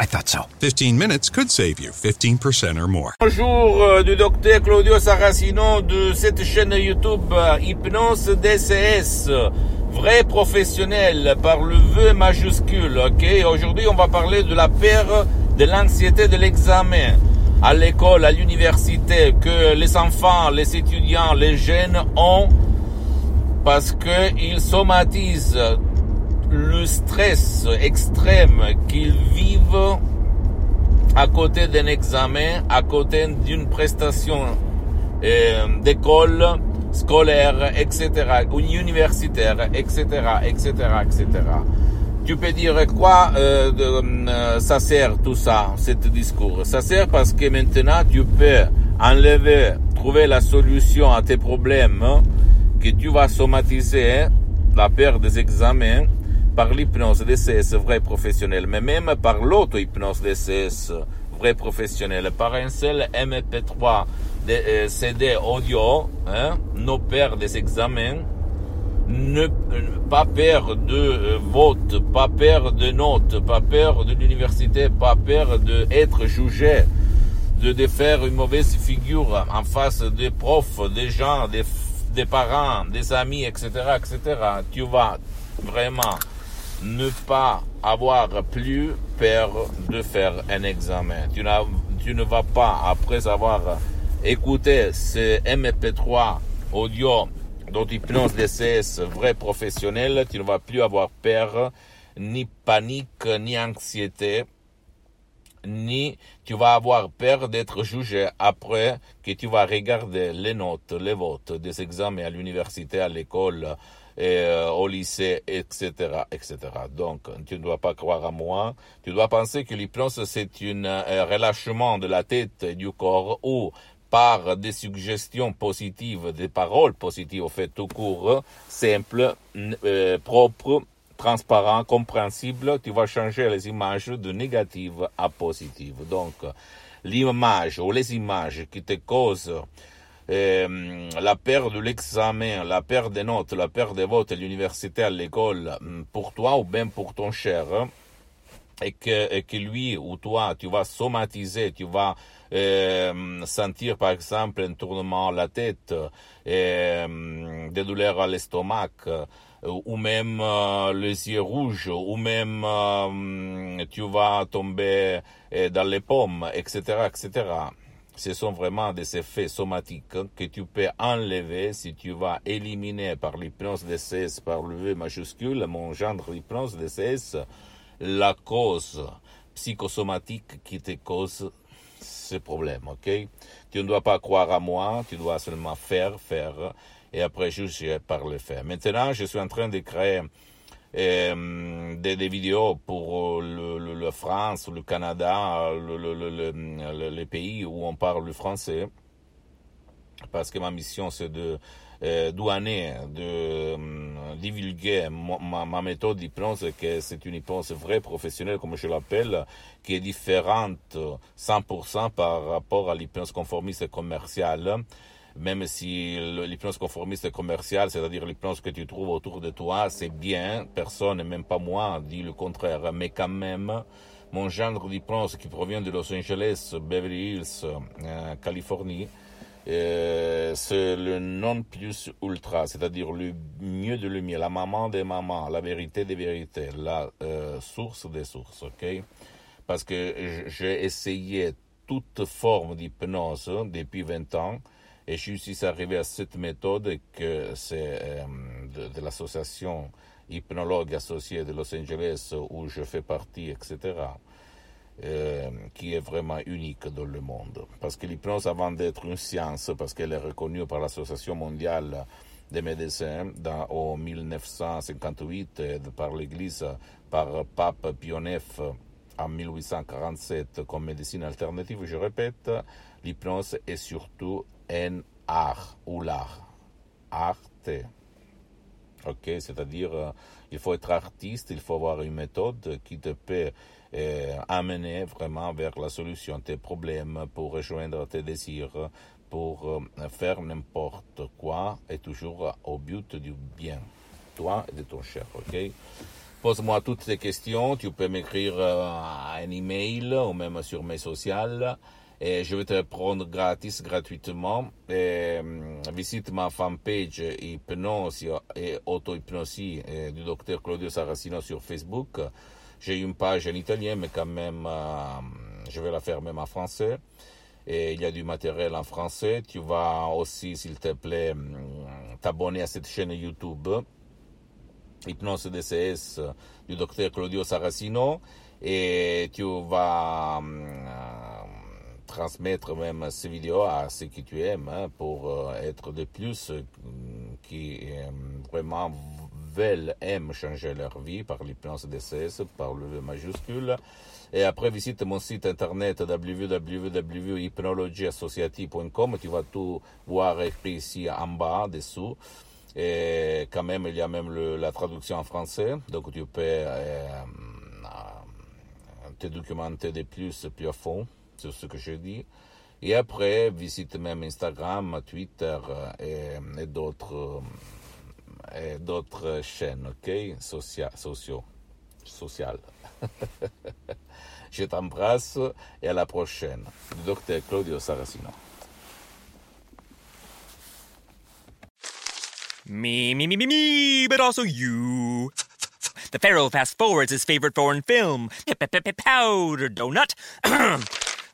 I thought so. 15 minutes could save you 15% or more. Bonjour euh, du docteur Claudio Saracino de cette chaîne YouTube euh, Hypnose DCS, vrai professionnel par le V majuscule, ok? Aujourd'hui on va parler de la peur de l'anxiété de l'examen à l'école, à l'université, que les enfants, les étudiants, les jeunes ont parce qu'ils somatisent le stress extrême qu'ils vivent à côté d'un examen, à côté d'une prestation euh, d'école scolaire, etc., universitaire, etc., etc., etc. Tu peux dire quoi euh, euh, ça sert tout ça, ce discours? Ça sert parce que maintenant tu peux enlever, trouver la solution à tes problèmes que tu vas somatiser, la peur des examens, par l'hypnose DCS vrai professionnel, mais même par l'auto-hypnose DCS vrai professionnel, par un seul MP3 de, euh, CD audio, hein, nos peurs des examens, ne pas peur de euh, vote, pas peur de notes, pas peur de l'université, pas peur d'être jugé, de, de faire une mauvaise figure en face des profs, des gens, des, des parents, des amis, etc., etc. Tu vas vraiment ne pas avoir plus peur de faire un examen. Tu, tu ne vas pas, après avoir écouté ce MP3 audio d'hypnose DCS vrai professionnel, tu ne vas plus avoir peur, ni panique, ni anxiété, ni tu vas avoir peur d'être jugé après que tu vas regarder les notes, les votes des examens à l'université, à l'école, euh, au lycée, etc., etc. Donc, tu ne dois pas croire à moi. Tu dois penser que l'hypnose, c'est un euh, relâchement de la tête et du corps ou par des suggestions positives, des paroles positives, au fait, tout court, simple, euh, propre, transparent, compréhensible, tu vas changer les images de négatives à positives. Donc, l'image ou les images qui te causent la peur de l'examen, la peur des notes, la peur des votes à l'université, à l'école, hum, pour toi ou bien pour ton cher, et que, que lui ou toi, tu vas somatiser, tu vas euh, sentir par exemple un tournement à la tête, euh, des douleurs à l'estomac, euh, ou même euh, les yeux rouges, ou même euh, tu vas tomber euh, dans les pommes, etc., etc. Ce sont vraiment des effets somatiques que tu peux enlever si tu vas éliminer par l'hypnose DCS, par le V majuscule, mon genre d'hypnose DCS, la cause psychosomatique qui te cause ce problème, ok? Tu ne dois pas croire à moi, tu dois seulement faire, faire, et après juger par le faire. Maintenant, je suis en train de créer euh, des vidéos pour le, le France, le Canada, le, le, le, le- les pays où on parle le français, parce que ma mission c'est de euh, douaner, de euh, divulguer ma, méthode. D'hypnose, que c'est une hypnose vraie, professionnelle, comme je l'appelle, qui est différente 100% par rapport à l'hypnose conformiste commerciale même si l'hypnose conformiste commerciale, c'est-à-dire l'hypnose que tu trouves autour de toi, c'est bien, personne, même pas moi, dit le contraire, mais quand même, mon genre d'hypnose qui provient de Los Angeles, Beverly Hills, euh, Californie, euh, c'est le non plus ultra, c'est-à-dire le mieux de le la maman des mamans, la vérité des vérités, la euh, source des sources, ok? Parce que j'ai essayé toute forme d'hypnose depuis 20 ans et je suis arrivé à cette méthode que c'est euh, de, l'association hypnologue associée de Los Angeles où je fais partie, etc euh, qui est vraiment unique dans le monde. Parce que l'hypnose, avant d'être une science, parce qu'elle est reconnue par l'Association mondiale des médecins en 1958 et par l'Église, par Pape Pie IX en 1847 comme médecine alternative, je répète, l'hypnose est surtout un art ou l'art. Arte. Ok, c'est-à-dire, euh, il faut être artiste, il faut avoir une méthode qui te peut euh, amener vraiment vers la solution de tes problèmes, pour rejoindre tes désirs, pour euh, faire n'importe quoi et toujours au but du bien, toi et de ton cher, ok? Pose-moi toutes tes questions, tu peux m'écrire un email ou même sur mes sociales et je vais te prendre gratis, gratuitement. Et, visite ma fanpage Hypnose et Auto-Hypnosie du docteur Claudio Saracino sur Facebook. J'ai une page en italien, mais quand même, je vais la faire même en français. Et il y a du matériel en français. Tu vas aussi, s'il te plaît, t'abonner à cette chaîne YouTube. Hypnose DCS du docteur Claudio Saracino. Et tu vas transmettre même ces vidéos à ceux que tu aimes hein, pour euh, être de plus euh, qui euh, vraiment veulent, aiment changer leur vie par l'hypnose DCS, par le majuscule. Et après, visite mon site internet www.hypnologyassociative.com. Tu vas tout voir écrit ici en bas, dessous. Et quand même, il y a même la traduction en français. Donc, tu peux euh, te documenter de plus, plus à fond sur ce que je dis. Et après, visite même Instagram, Twitter et, et d'autres et d'autres chaînes, ok, Socia sociaux, sociales. je t'embrasse et à la prochaine. Docteur Claudio Saracino. Me, me, me, me, me, but also you. The Pharaoh fast forwards his favorite foreign film, Powder Donut.